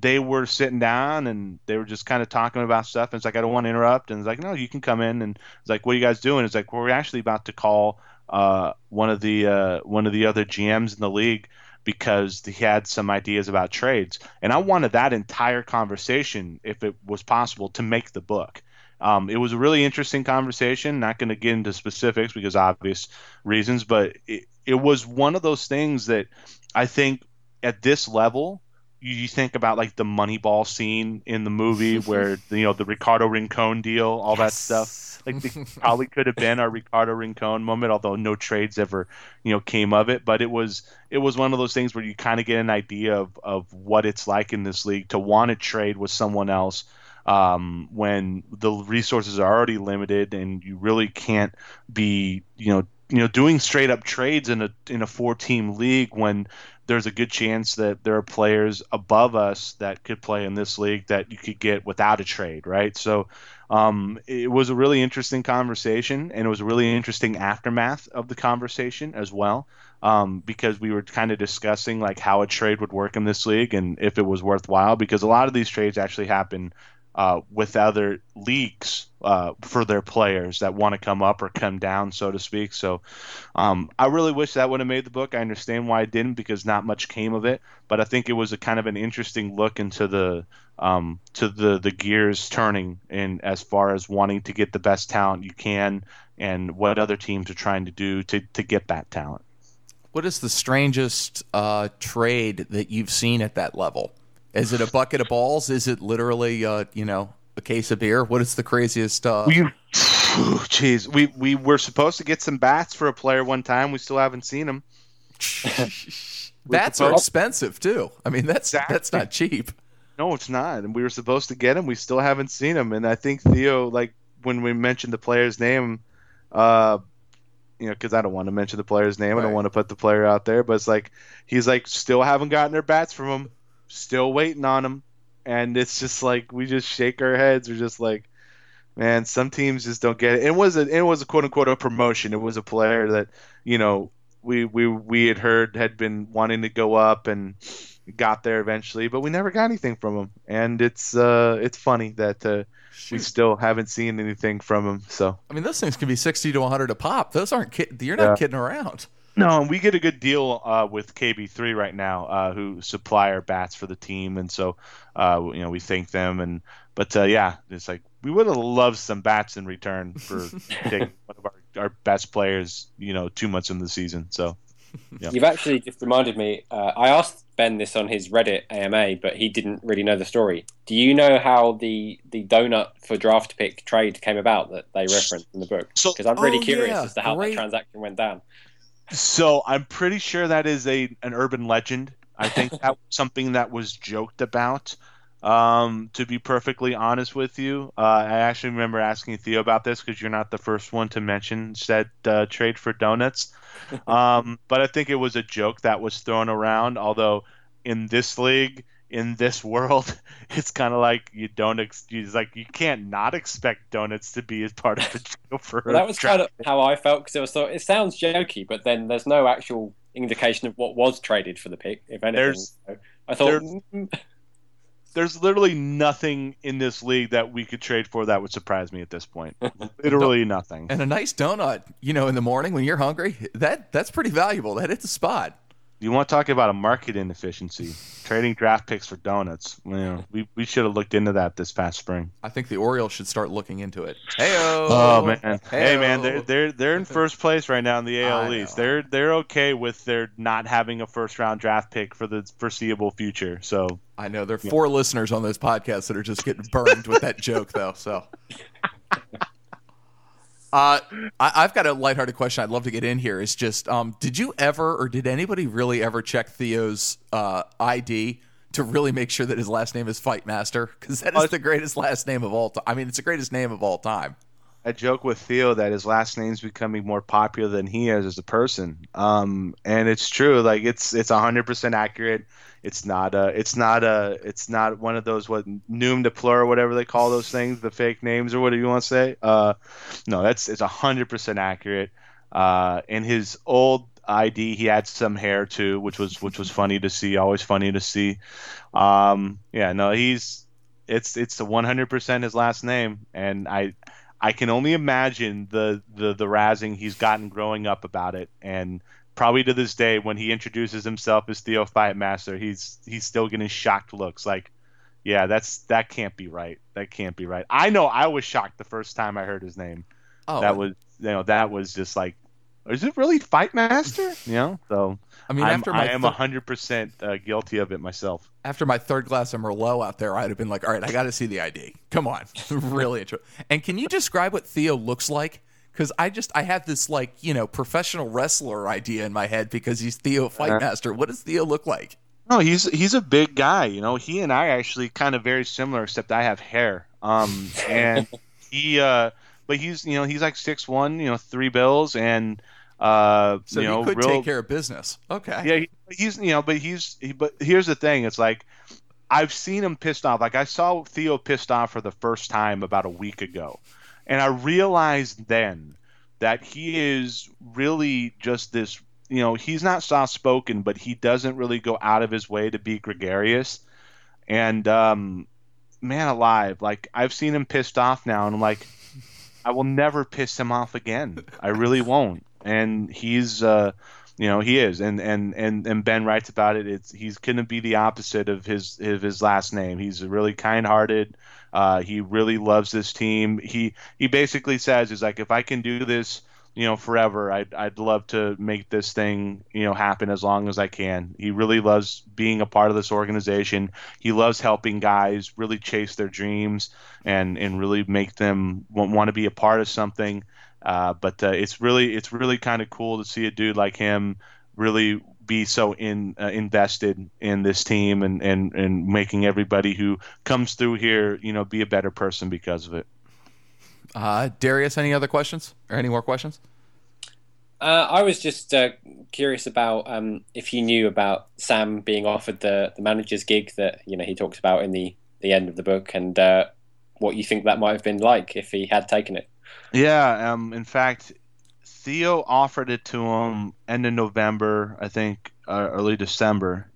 they were sitting down and they were just kind of talking about stuff. And it's like, I don't want to interrupt. And it's like, no, you can come in. And it's like, what are you guys doing? It's like, well, we're actually about to call uh, one of the uh, one of the other GMs in the league because he had some ideas about trades. And I wanted that entire conversation, if it was possible, to make the book. Um, it was a really interesting conversation. Not going to get into specifics because obvious reasons, but it, it was one of those things that I think at this level you think about like the Moneyball scene in the movie (laughs) where you know the Ricardo Rincon deal, all yes. that stuff. Like (laughs) they probably could have been our Ricardo Rincon moment, although no trades ever you know came of it. But it was it was one of those things where you kind of get an idea of of what it's like in this league to want to trade with someone else. Um, when the resources are already limited and you really can't be, you know, you know, doing straight up trades in a in a four team league when there's a good chance that there are players above us that could play in this league that you could get without a trade, right? So um, it was a really interesting conversation, and it was a really interesting aftermath of the conversation as well, um, because we were kind of discussing like how a trade would work in this league and if it was worthwhile. Because a lot of these trades actually happen uh, with other leagues uh, for their players that want to come up or come down, so to speak. So um, I really wish that would have made the book. I understand why it didn't because not much came of it, but I think it was a kind of an interesting look into the um, to the the gears turning in as far as wanting to get the best talent you can and what other teams are trying to do to to get that talent. What is the strangest uh, trade that you've seen at that level? Is it a bucket of balls? Is it literally, uh, you know, a case of beer? What is the craziest? Uh... We, (sighs) jeez, we we were supposed to get some bats for a player one time. We still haven't seen them. (laughs) bats are expensive too. I mean, that's exactly. that's not cheap. No, it's not. And we were supposed to get them. We still haven't seen them. And I think Theo, like when we mentioned the player's name, uh, you know, because I don't want to mention the player's name. Right. I don't want to put the player out there, but it's like he's like still haven't gotten their bats from him still waiting on him. And it's just like we just shake our heads. We're just like, man, some teams just don't get it. It was a it was a quote unquote a promotion. It was a player that you know we we we had heard had been wanting to go up and got there eventually, but we never got anything from him, and it's uh, it's funny that uh, we still haven't seen anything from him. So I mean, those things can be sixty to one hundred a pop. Those aren't. Kid- you're not Yeah. kidding around. No, and (laughs) we get a good deal uh, with KB3 right now, uh, who supply our bats for the team, and so uh, you know we thank them. And but uh, yeah, it's like we would have loved some bats in return for (laughs) taking one of our, our best players, you know, two months in the season. So (laughs) Yeah. You've actually just reminded me. Uh, I asked Ben this on his Reddit AMA, but he didn't really know the story. Do you know how the the donut for draft pick trade came about that they referenced in the book? So- Because I'm really Oh, curious yeah, as to how great. that transaction went down. So I'm pretty sure that is a an urban legend. I think that was (laughs) something that was joked about. Um, to be perfectly honest with you, uh, I actually remember asking Theo about this because you're not the first one to mention said uh, trade for donuts. (laughs) Um, but I think it was a joke that was thrown around. Although in this league, in this world, (laughs) it's kind of like you don't. Ex- it's like you can't not expect donuts to be as part of the (laughs) deal for. Well, that was kind of how I felt because it was sort. It sounds jokey, but then there's no actual indication of what was traded for the pick, if anything. There's- So I thought, there- mm, (laughs) there's literally nothing in this league that we could trade for that would surprise me at this point. literally nothing. And a nice donut, you know, in the morning when you're hungry, that that's pretty valuable. That hits a spot. You want to talk about a market inefficiency? Trading draft picks for donuts. You know, we, we should have looked into that this past spring. I think the Orioles should start looking into it. Heyo. Oh, man, hey Heyo. man, they're they're they're in first place right now in the AL. East. They're they're okay with their not having a first round draft pick for the foreseeable future. So I know there are four listeners on those podcasts that are just getting burned with that joke, though. So, (laughs) uh, I, I've got a lighthearted question I'd love to get in here. Is just, um, did you ever, or did anybody really ever check Theo's uh, ID to really make sure that his last name is Fightmaster? Because that is the greatest last name of all time. I mean, it's the greatest name of all time. I joke with Theo that his last name's becoming more popular than he is as a person. Um, and it's true. Like it's it's hundred percent accurate. It's not a it's not a it's not one of those what noom de or whatever they call those things, the fake names or whatever you want to say. Uh, no, that's it's hundred percent accurate. Uh, in his old ID, he had some hair too, which was which was funny to see. Always funny to see. Um, yeah, no, he's it's it's the one hundred percent his last name, and I I can only imagine the, the the razzing he's gotten growing up about it, and probably to this day, when he introduces himself as Theo Fightmaster, he's he's still getting shocked looks like, yeah, that's that can't be right. That can't be right. I know I was shocked the first time I heard his name. Oh, that was you know that was just like, is it really Fightmaster? (laughs) You know, so I mean, I'm, after my I am hundred percent uh, guilty of it myself. after my third glass of Merlot out there, I'd have been like, all right, I got to see the ID. Come on. (laughs) really. intro- And can you describe what Theo looks like? Because I just, I have this like, you know, professional wrestler idea in my head because he's Theo Fightmaster. What does Theo look like? No, he's he's a big guy. You know, he and I actually kind of very similar, except I have hair. Um, and (laughs) he, uh, but he's you know he's like six one, you know, three bills, and uh, So you he know, could real, take care of business. Okay. yeah, he, he's you know, but he's he, but here's the thing, it's like I've seen him pissed off. Like I saw Theo pissed off for the first time about a week ago, and I realized then that he is really just this. You know, he's not soft spoken, but he doesn't really go out of his way to be gregarious. And um, man alive, like I've seen him pissed off now, and I'm like, I will never piss him off again. I really won't. And he's, uh, you know, he is, and and and and Ben writes about it. It's he's gonna be the opposite of his of his last name. He's really kind-hearted. Uh, he really loves this team. He he basically says, "Is like if I can do this." you know, forever. I'd I'd love to make this thing, you know, happen as long as I can. He really loves being a part of this organization. He loves helping guys really chase their dreams and and really make them want, want to be a part of something. Uh, but uh, it's really it's really kind of cool to see a dude like him really be so in uh, invested in this team and, and and making everybody who comes through here, you know, be a better person because of it. Uh, Darius, any other questions or any more questions? Uh, I was just uh, curious about um, if you knew about Sam being offered the, the manager's gig that you know he talks about in the, the end of the book, and uh, what you think that might have been like if he had taken it. Yeah, um, in fact, Theo offered it to him end of November, I think, uh, early December,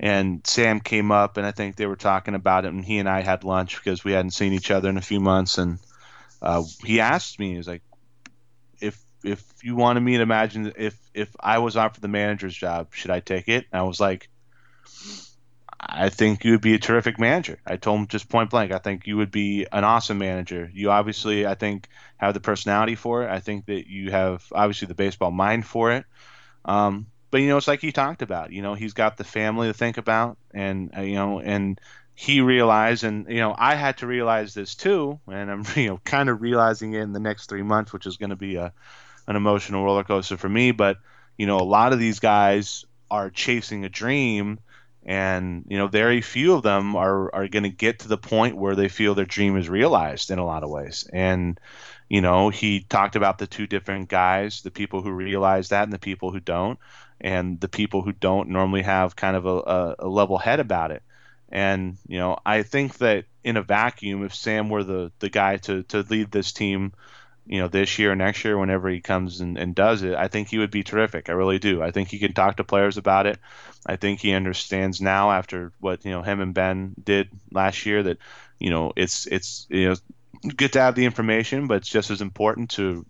and Sam came up, and I think they were talking about it, and he and I had lunch because we hadn't seen each other in a few months, and uh, he asked me, he was like, if if you wanted me to imagine if if I was offered the manager's job, should I take it? And I was like, I think you would be a terrific manager. I told him just point blank, I think you would be an awesome manager. You obviously, I think, have the personality for it. I think that you have obviously the baseball mind for it. Um, but you know, it's like he talked about. You know, he's got the family to think about, and uh, you know, and he realized, and you know, I had to realize this too, and I'm (laughs) you know kind of realizing it in the next three months, which is going to be a an emotional roller coaster for me. But you know, a lot of these guys are chasing a dream, and you know, very few of them are are going to get to the point where they feel their dream is realized in a lot of ways, and you know, he talked about the two different guys, the people who realize that and the people who don't and the people who don't normally have kind of a, a, level head about it. And you know, I think that in a vacuum, if Sam were the the guy to to lead this team, you know, this year or next year, whenever he comes and, and does it, I think he would be terrific. I really do. I think he can talk to players about it. I think he understands now after what you know him and Ben did last year that you know it's it's you know good to have the information, but it's just as important to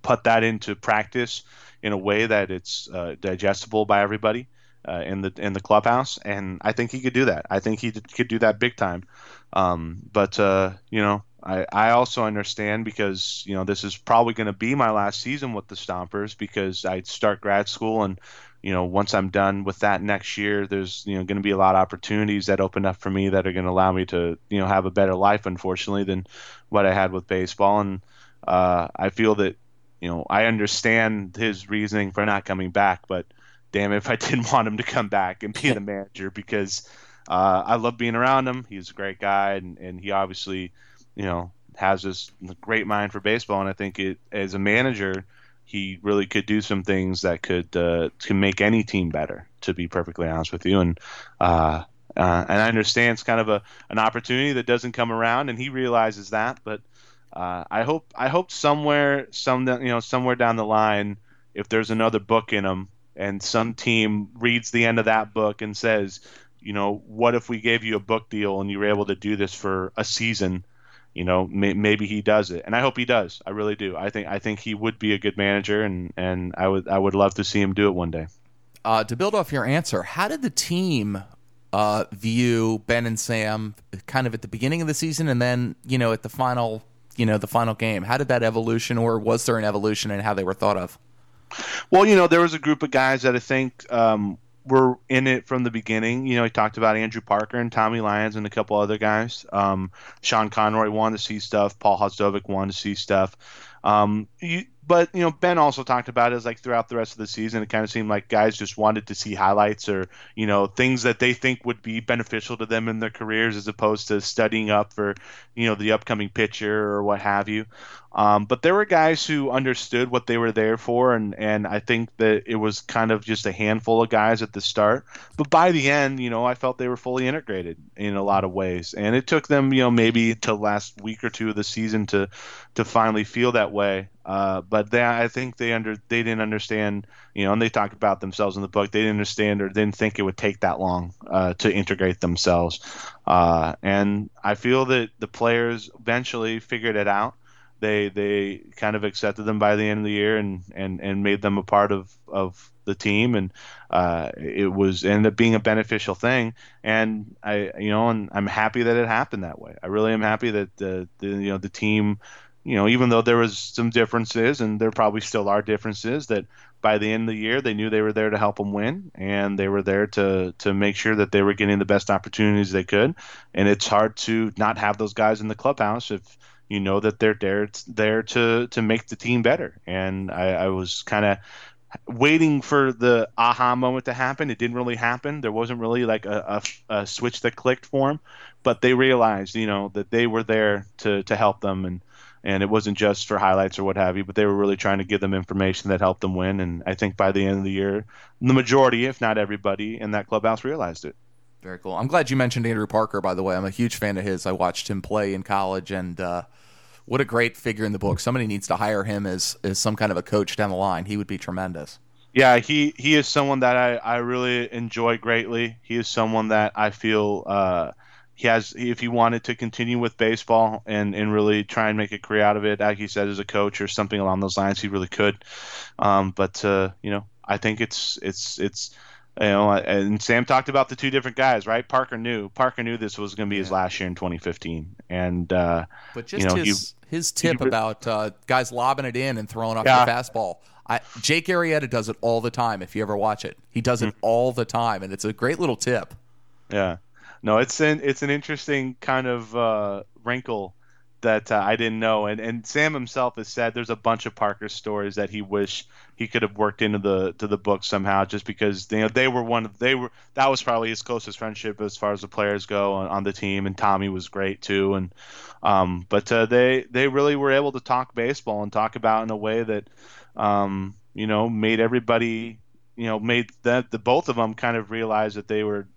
put that into practice in a way that it's uh, digestible by everybody uh, in the in the clubhouse, and I think he could do that. I think he could do that big time. Um, but uh, you know, I I also understand because you know this is probably going to be my last season with the Stompers because I start grad school and you know once I'm done with that next year, there's you know going to be a lot of opportunities that open up for me that are going to allow me to you know have a better life, unfortunately, than what I had with baseball, and uh, I feel that you know, I understand his reasoning for not coming back, but damn if I (laughs) didn't want him to come back and be the manager because uh, I love being around him. He's a great guy, and, and he obviously, you know, has this great mind for baseball. And I think it as a manager, he really could do some things that could uh, can make any team better. To be perfectly honest with you, and uh, uh, and I understand it's kind of a an opportunity that doesn't come around, and he realizes that, but uh, I hope I hope somewhere some you know somewhere down the line if there's another book in him, and some team reads the end of that book and says you know what if we gave you a book deal and you were able to do this for a season you know may, maybe he does it. And I hope he does. I really do. I think I think he would be a good manager and and I would I would love to see him do it one day. Uh, to build off your answer, how did the team uh, view Ben and Sam kind of at the beginning of the season and then you know at the final you know the final game? How did that evolution or was there an evolution in how they were thought of? Well you know there was a group of guys that i think um, were in it from the beginning. You know he talked about andrew parker and tommy lyons and a couple other guys. Um, sean conroy wanted to see stuff. Paul Hvozdovic wanted to see stuff. Um, you, but you know, Ben also talked about it as like throughout the rest of the season, it kind of seemed like guys just wanted to see highlights or you know things that they think would be beneficial to them in their careers, as opposed to studying up for you know the upcoming pitcher or what have you. Um, but there were guys who understood what they were there for, and and I think that it was kind of just a handful of guys at the start. But by the end, you know, I felt they were fully integrated in a lot of ways, and it took them, you know, maybe to last week or two of the season to to finally feel that way. Uh, but they, I think they under they didn't understand, you know, and they talked about themselves in the book. They didn't understand or didn't think it would take that long uh, to integrate themselves. Uh, and I feel that the players eventually figured it out they they kind of accepted them by the end of the year and and and made them a part of of the team and uh, it was ended up being a beneficial thing and I you know and I'm happy that it happened that way I really am happy that the, the you know the team you know even though there was some differences and there probably still are differences that by the end of the year they knew they were there to help them win and they were there to to make sure that they were getting the best opportunities they could and it's hard to not have those guys in the clubhouse if you know that they're there there to to make the team better. And I, I was kind of waiting for the aha moment to happen. It didn't really happen. There wasn't really like a, a, a, switch that clicked for them, but they realized, you know, that they were there to, to help them and, and it wasn't just for highlights or what have you, but they were really trying to give them information that helped them win. And I think by the end of the year, the majority, if not everybody in that clubhouse realized it. Very cool. I'm glad you mentioned Andrew Parker, by the way. I'm a huge fan of his. I watched him play in college and, uh, what a great figure in the book. Somebody needs to hire him as as some kind of a coach down the line. He would be tremendous. Yeah, he he is someone that I I really enjoy greatly. He is someone that I feel. Uh, he has if he wanted to continue with baseball and and really try and make a career out of it, like he said, as a coach or something along those lines, he really could. Um, but uh, you know, I think it's it's it's you know, and Sam talked about the two different guys, right? Parker knew Parker knew this was going to be his last year in 2015, and uh, but just you know, his he, his tip he, about uh, guys lobbing it in and throwing off Yeah. the fastball. I, Jake Arrieta does it all the time. If you ever watch it, he does it all the time, and it's a great little tip. Yeah, no, it's an it's an interesting kind of uh, wrinkle that uh, I didn't know, and and Sam himself has said there's a bunch of Parker stories that he wish he could have worked into the to the book somehow, just because you know they were one of they were that was probably his closest friendship as far as the players go on, on the team, and Tommy was great too, and um, but uh, they they really were able to talk baseball and talk about in a way that um, you know made everybody you know made that the both of them kind of realize that they were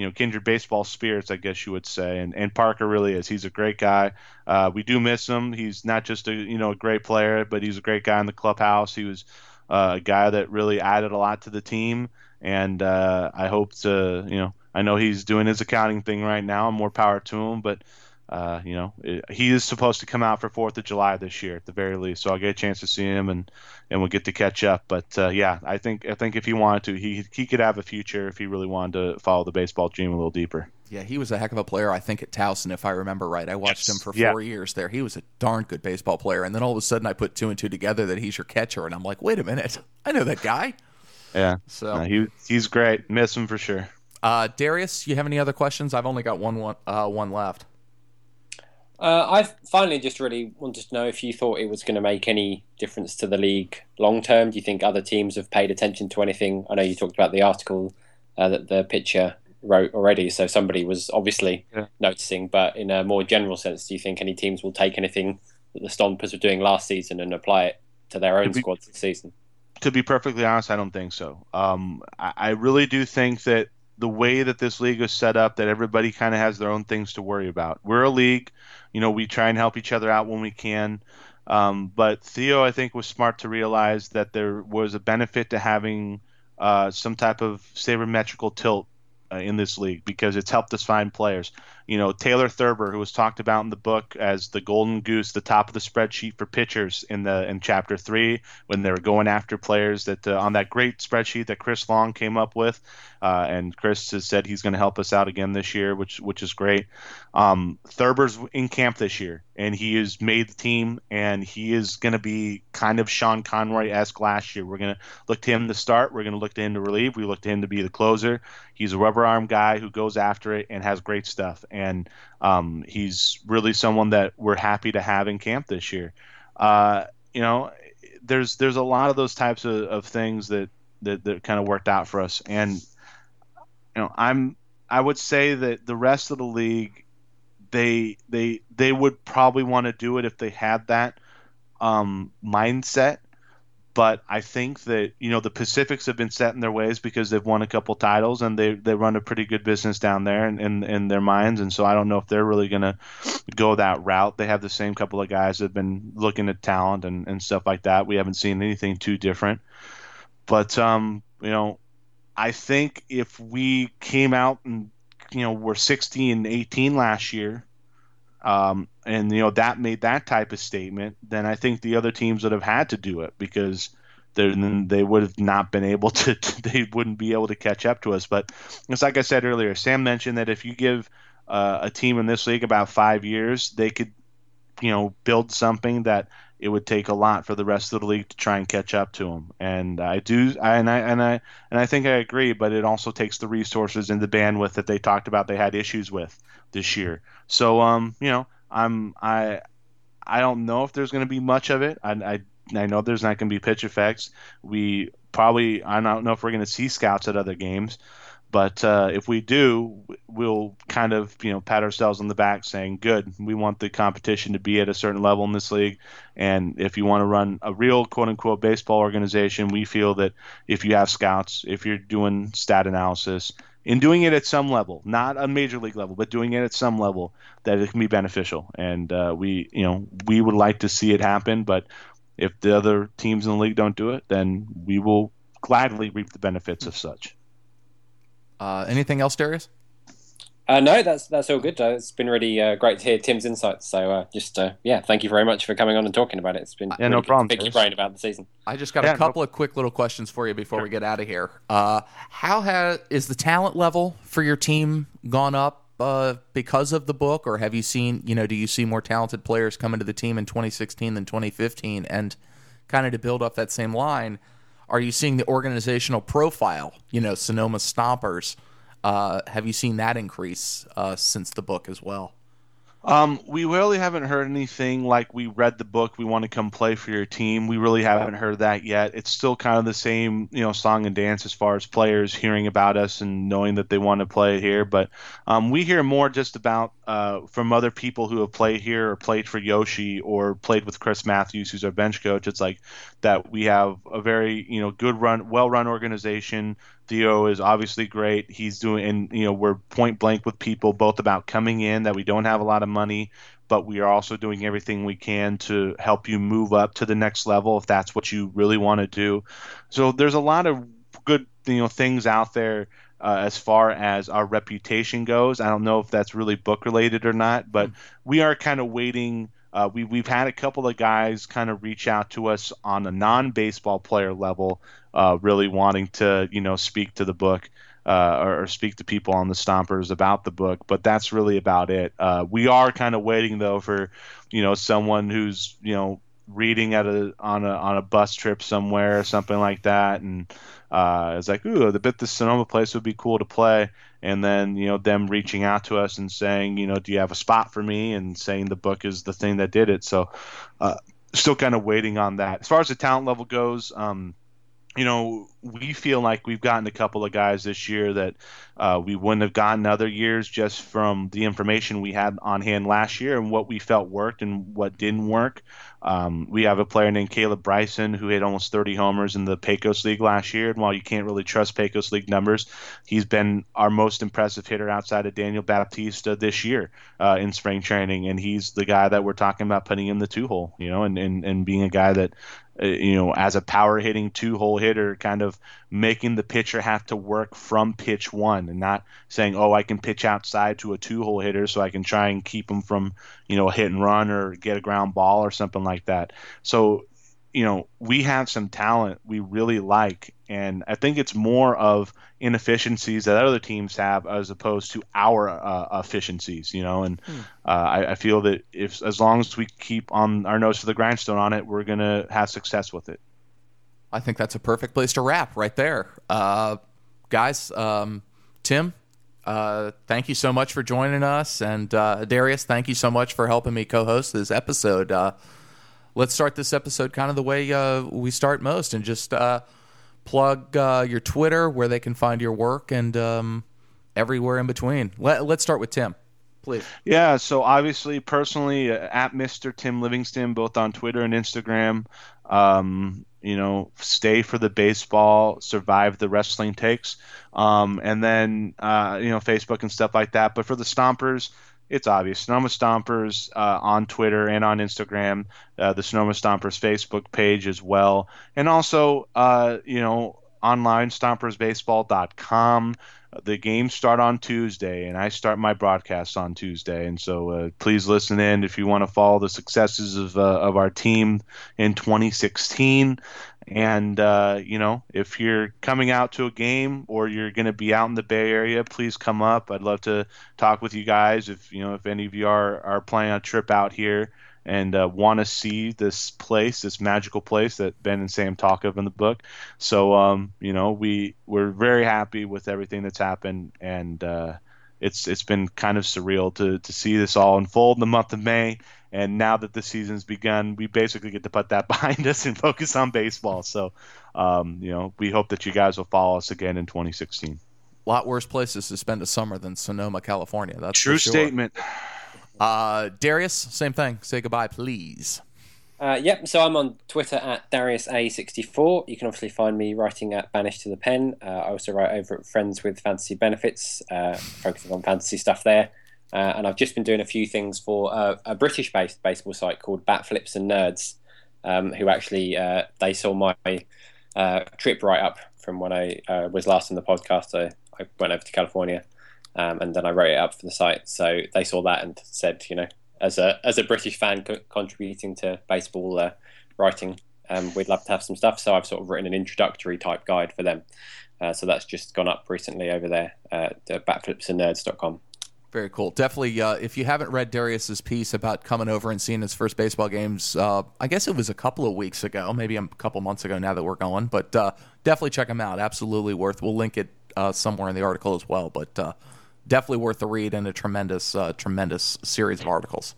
you know kindred baseball spirits, I guess you would say. And and Parker really is. He's a great guy. Uh, we do miss him. He's not just a you know a great player, but he's a great guy in the clubhouse. He was uh, a guy that really added a lot to the team. And uh, I hope to you know I know he's doing his accounting thing right now. More power to him, but. Uh, you know, it, he is supposed to come out for Fourth of July this year at the very least, so I'll get a chance to see him and, and we'll get to catch up. But uh, yeah, I think I think if he wanted to, he he could have a future if he really wanted to follow the baseball dream a little deeper. Yeah, he was a heck of a player. I think at Towson, if I remember right, I watched Yes. him for Yeah. four years there. He was a darn good baseball player, and then all of a sudden, I put two and two together that he's your catcher, and I'm like, wait a minute, I know that guy. Yeah, So, No, he he's great. Miss him for sure. uh, Darius, you have any other questions? I've only got one one uh, one left. Uh, I finally just really wanted to know if you thought it was going to make any difference to the league long term. Do you think other teams have paid attention to anything? I know you talked about the article uh, that the pitcher wrote already, so somebody was obviously Yeah. noticing. But in a more general sense, do you think any teams will take anything that the Stompers were doing last season and apply it to their own be- squads this season? to be perfectly honest, I don't think so. Um, I, I really do think that the way that this league is set up, that everybody kind of has their own things to worry about. We're a league, you know, we try and help each other out when we can. Um, but Theo, I think, was smart to realize that there was a benefit to having uh, some type of sabermetrical tilt uh, in this league because it's helped us find players. You know, Taylor Thurber, who was talked about in the book as the golden goose, the top of the spreadsheet for pitchers in the in chapter three, when they were going after players that uh, on that great spreadsheet that Chris Long came up with, uh, and Chris has said he's going to help us out again this year, which which is great. Um, Thurber's in camp this year, and he has made the team, and he is going to be kind of Sean Conroy esque last year. We're going to look to him to start. We're going to look to him to relieve. We look to him to be the closer. He's a rubber arm guy who goes after it and has great stuff. And um, he's really someone that we're happy to have in camp this year. Uh, you know, there's there's a lot of those types of, of things that, that that kind of worked out for us. And you know, I'm I would say that the rest of the league, they they they would probably want to do it if they had that um, mindset but I think that you know the Pacifics have been set in their ways because they've won a couple titles and they they run a pretty good business down there in, in, in their minds and so I don't know if they're really gonna go that route. They have the same couple of guys that have been looking at talent and, and stuff like that. We haven't seen anything too different, but um you know I think if we came out and you know we're 16 and 18 last year um, and you know that made that type of statement, then I think the other teams would have had to do it because then they would have not been able (laughs) to. They wouldn't be able to catch up to us. But it's like I said earlier. Sam mentioned that if you give uh, a team in this league about five years, they could, you know, build something that it would take a lot for the rest of the league to try and catch up to them. And I do, and I and I and I think I agree. But it also takes the resources and the bandwidth that they talked about they had issues with this year. So um, you know, I'm I I don't know if there's going to be much of it. I I, I know there's not going to be PITCHf/x. We probably I don't know if we're going to see scouts at other games. But uh, if we do, we'll kind of you know pat ourselves on the back, saying, "Good, we want the competition to be at a certain level in this league." And if you want to run a real quote unquote baseball organization, we feel that if you have scouts, if you're doing stat analysis, in doing it at some level, not a major league level, but doing it at some level, that it can be beneficial. And uh, we, you know, we would like to see it happen. But if the other teams in the league don't do it, then we will gladly reap the benefits of such. Uh, anything else, Darius? Uh, no, that's that's all good. Uh, it's been really uh, great to hear Tim's insights. So uh, just uh, yeah, thank you very much for coming on and talking about it. It's been Yeah, really no good problem, to pick your brain about the season. I just got Yeah, a no- couple of quick little questions for you before we get out of here. Uh, how has is the talent level for your team gone up uh, because of the book, or have you seen you know do you see more talented players coming into the team in 2016 than 2015? And kind of to build up that same line, are you seeing the organizational profile? You know, Sonoma Stompers. Uh, have you seen that increase uh, since the book as well? Um, we really haven't heard anything like we read the book. We want to come play for your team. We really haven't heard that yet. It's still kind of the same, you know, song and dance as far as players hearing about us and knowing that they want to play here. But um, we hear more just about uh, from other people who have played here or played for Yoshi or played with Chris Matthews, who's our bench coach. It's like that we have a very, you know, good run, well-run organization. Theo is obviously great. He's doing, and you know, we're point blank with people both about coming in that we don't have a lot of money, but we are also doing everything we can to help you move up to the next level if that's what you really want to do. So there's a lot of good, you know, things out there uh, as far as our reputation goes. I don't know if that's really book related or not, but we are kind of waiting. Uh, we, we've had a couple of guys kind of reach out to us on a non-baseball player level, uh, really wanting to, you know, speak to the book uh, or, or speak to people on the Stompers about the book. But that's really about it. Uh, we are kind of waiting though for, you know, someone who's, you know, reading at a on a on a bus trip somewhere or something like that, and uh, it's like, ooh, the bit the Sonoma place would be cool to play. And then you know them reaching out to us and saying, you know, do you have a spot for me? And saying the book is the thing that did it. So, uh, still kind of waiting on that. As far as the talent level goes, um, you know, we feel like we've gotten a couple of guys this year that uh, we wouldn't have gotten other years just from the information we had on hand last year and what we felt worked and what didn't work. Um, we have a player named Caleb Bryson who hit almost 30 homers in the Pecos League last year. And while you can't really trust Pecos League numbers, he's been our most impressive hitter outside of Daniel Baptista this year uh, in spring training. And he's the guy that we're talking about putting in the two hole, you know, and, and, and being a guy that, uh, you know, as a power hitting two hole hitter, kind of making the pitcher have to work from pitch one and not saying, oh, I can pitch outside to a two hole hitter so I can try and keep him from, you know, a hit and run or get a ground ball or something like that. So, you know, we have some talent we really like. And I think it's more of inefficiencies that other teams have as opposed to our uh, efficiencies, you know. And uh, I, I feel that if as long as we keep on our nose to the grindstone on it, we're going to have success with it. I think that's a perfect place to wrap right there. Uh, guys, um, Tim, uh, thank you so much for joining us. And uh, Darius, thank you so much for helping me co host this episode. Uh, let's start this episode kind of the way uh, we start most and just uh, plug uh, your Twitter, where they can find your work, and um, everywhere in between. Let, let's start with Tim, please. Yeah, so obviously, personally, uh, at Mr. Tim Livingston, both on Twitter and Instagram. Um, you know, stay for the baseball, survive the wrestling takes, um, and then uh, you know Facebook and stuff like that. But for the Stompers, it's obvious. Sonoma Stompers uh, on Twitter and on Instagram, uh, the Sonoma Stompers Facebook page as well, and also uh, you know online stompersbaseball.com. The games start on Tuesday, and I start my broadcast on Tuesday. And so, uh, please listen in if you want to follow the successes of uh, of our team in 2016. And uh, you know, if you're coming out to a game or you're going to be out in the Bay Area, please come up. I'd love to talk with you guys. If you know, if any of you are are planning a trip out here and uh, want to see this place, this magical place that Ben and Sam talk of in the book. So, um, you know, we we're very happy with everything that's happened, and uh, it's it's been kind of surreal to to see this all unfold in the month of May. And now that the season's begun, we basically get to put that (laughs) behind us and focus on baseball. So, um, you know, we hope that you guys will follow us again in 2016. A lot worse places to spend a summer than Sonoma, California. That's True for sure. statement. Uh, Darius, same thing. Say goodbye, please. Uh, yep, so I'm on Twitter at DariusA64. You can obviously find me writing at Banished to the Pen. Uh, I also write over at Friends with Fantasy Benefits, uh, focusing on fantasy stuff there. Uh, and I've just been doing a few things for a British based baseball site called Bat Flips and Nerds, um, who actually uh, they saw my uh, trip write up from when I was last on the podcast. I, I went over to California, um, and then I wrote it up for the site. So they saw that and said, you know, as a as a British fan co- contributing to baseball uh, writing, um, we'd love to have some stuff. So I've sort of written an introductory type guide for them. Uh, so that's just gone up recently over there at uh, batflipsandnerds.com. Very cool. Definitely, uh, if you haven't read Darius's piece about coming over and seeing his first baseball games, uh, I guess it was a couple of weeks ago, maybe a couple months ago now that we're going, but uh, definitely check him out. Absolutely worth. We'll link it uh, somewhere in the article as well, but uh, definitely worth the read and a tremendous, uh, tremendous series of articles.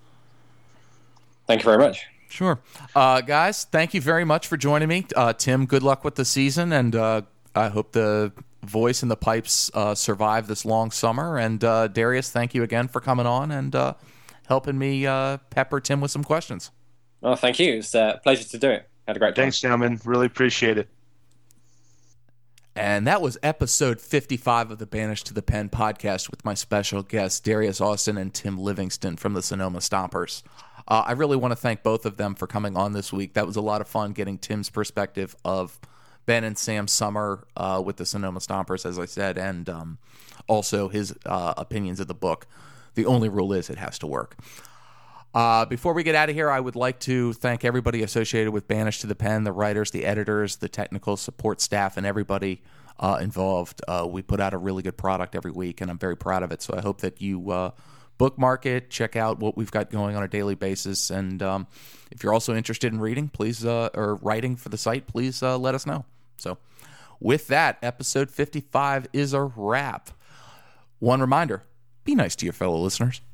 Thank you very much. Sure. Uh, guys, thank you very much for joining me. Uh, Tim, good luck with the season, and uh, I hope the voice and the pipes uh, survive this long summer. And uh, Darius, thank you again for coming on and uh, helping me uh, pepper Tim with some questions. Oh, thank you. It's a pleasure to do it. Had a great time. Thanks, gentlemen. Really appreciate it. And that was episode 55 of the Banished to the Pen podcast with my special guests, Darius Austin and Tim Livingston from the Sonoma Stompers. Uh, I really want to thank both of them for coming on this week. That was a lot of fun getting Tim's perspective of – Ben and Sam Summer uh, with the Sonoma Stompers, as I said, and um, also his uh, opinions of the book. The only rule is it has to work. Uh, before we get out of here, I would like to thank everybody associated with Banished to the Pen the writers, the editors, the technical support staff, and everybody uh, involved. Uh, we put out a really good product every week, and I'm very proud of it. So I hope that you uh, bookmark it, check out what we've got going on a daily basis. And um, if you're also interested in reading, please, uh, or writing for the site, please uh, let us know. So, with that, episode 55 is a wrap. One reminder be nice to your fellow listeners.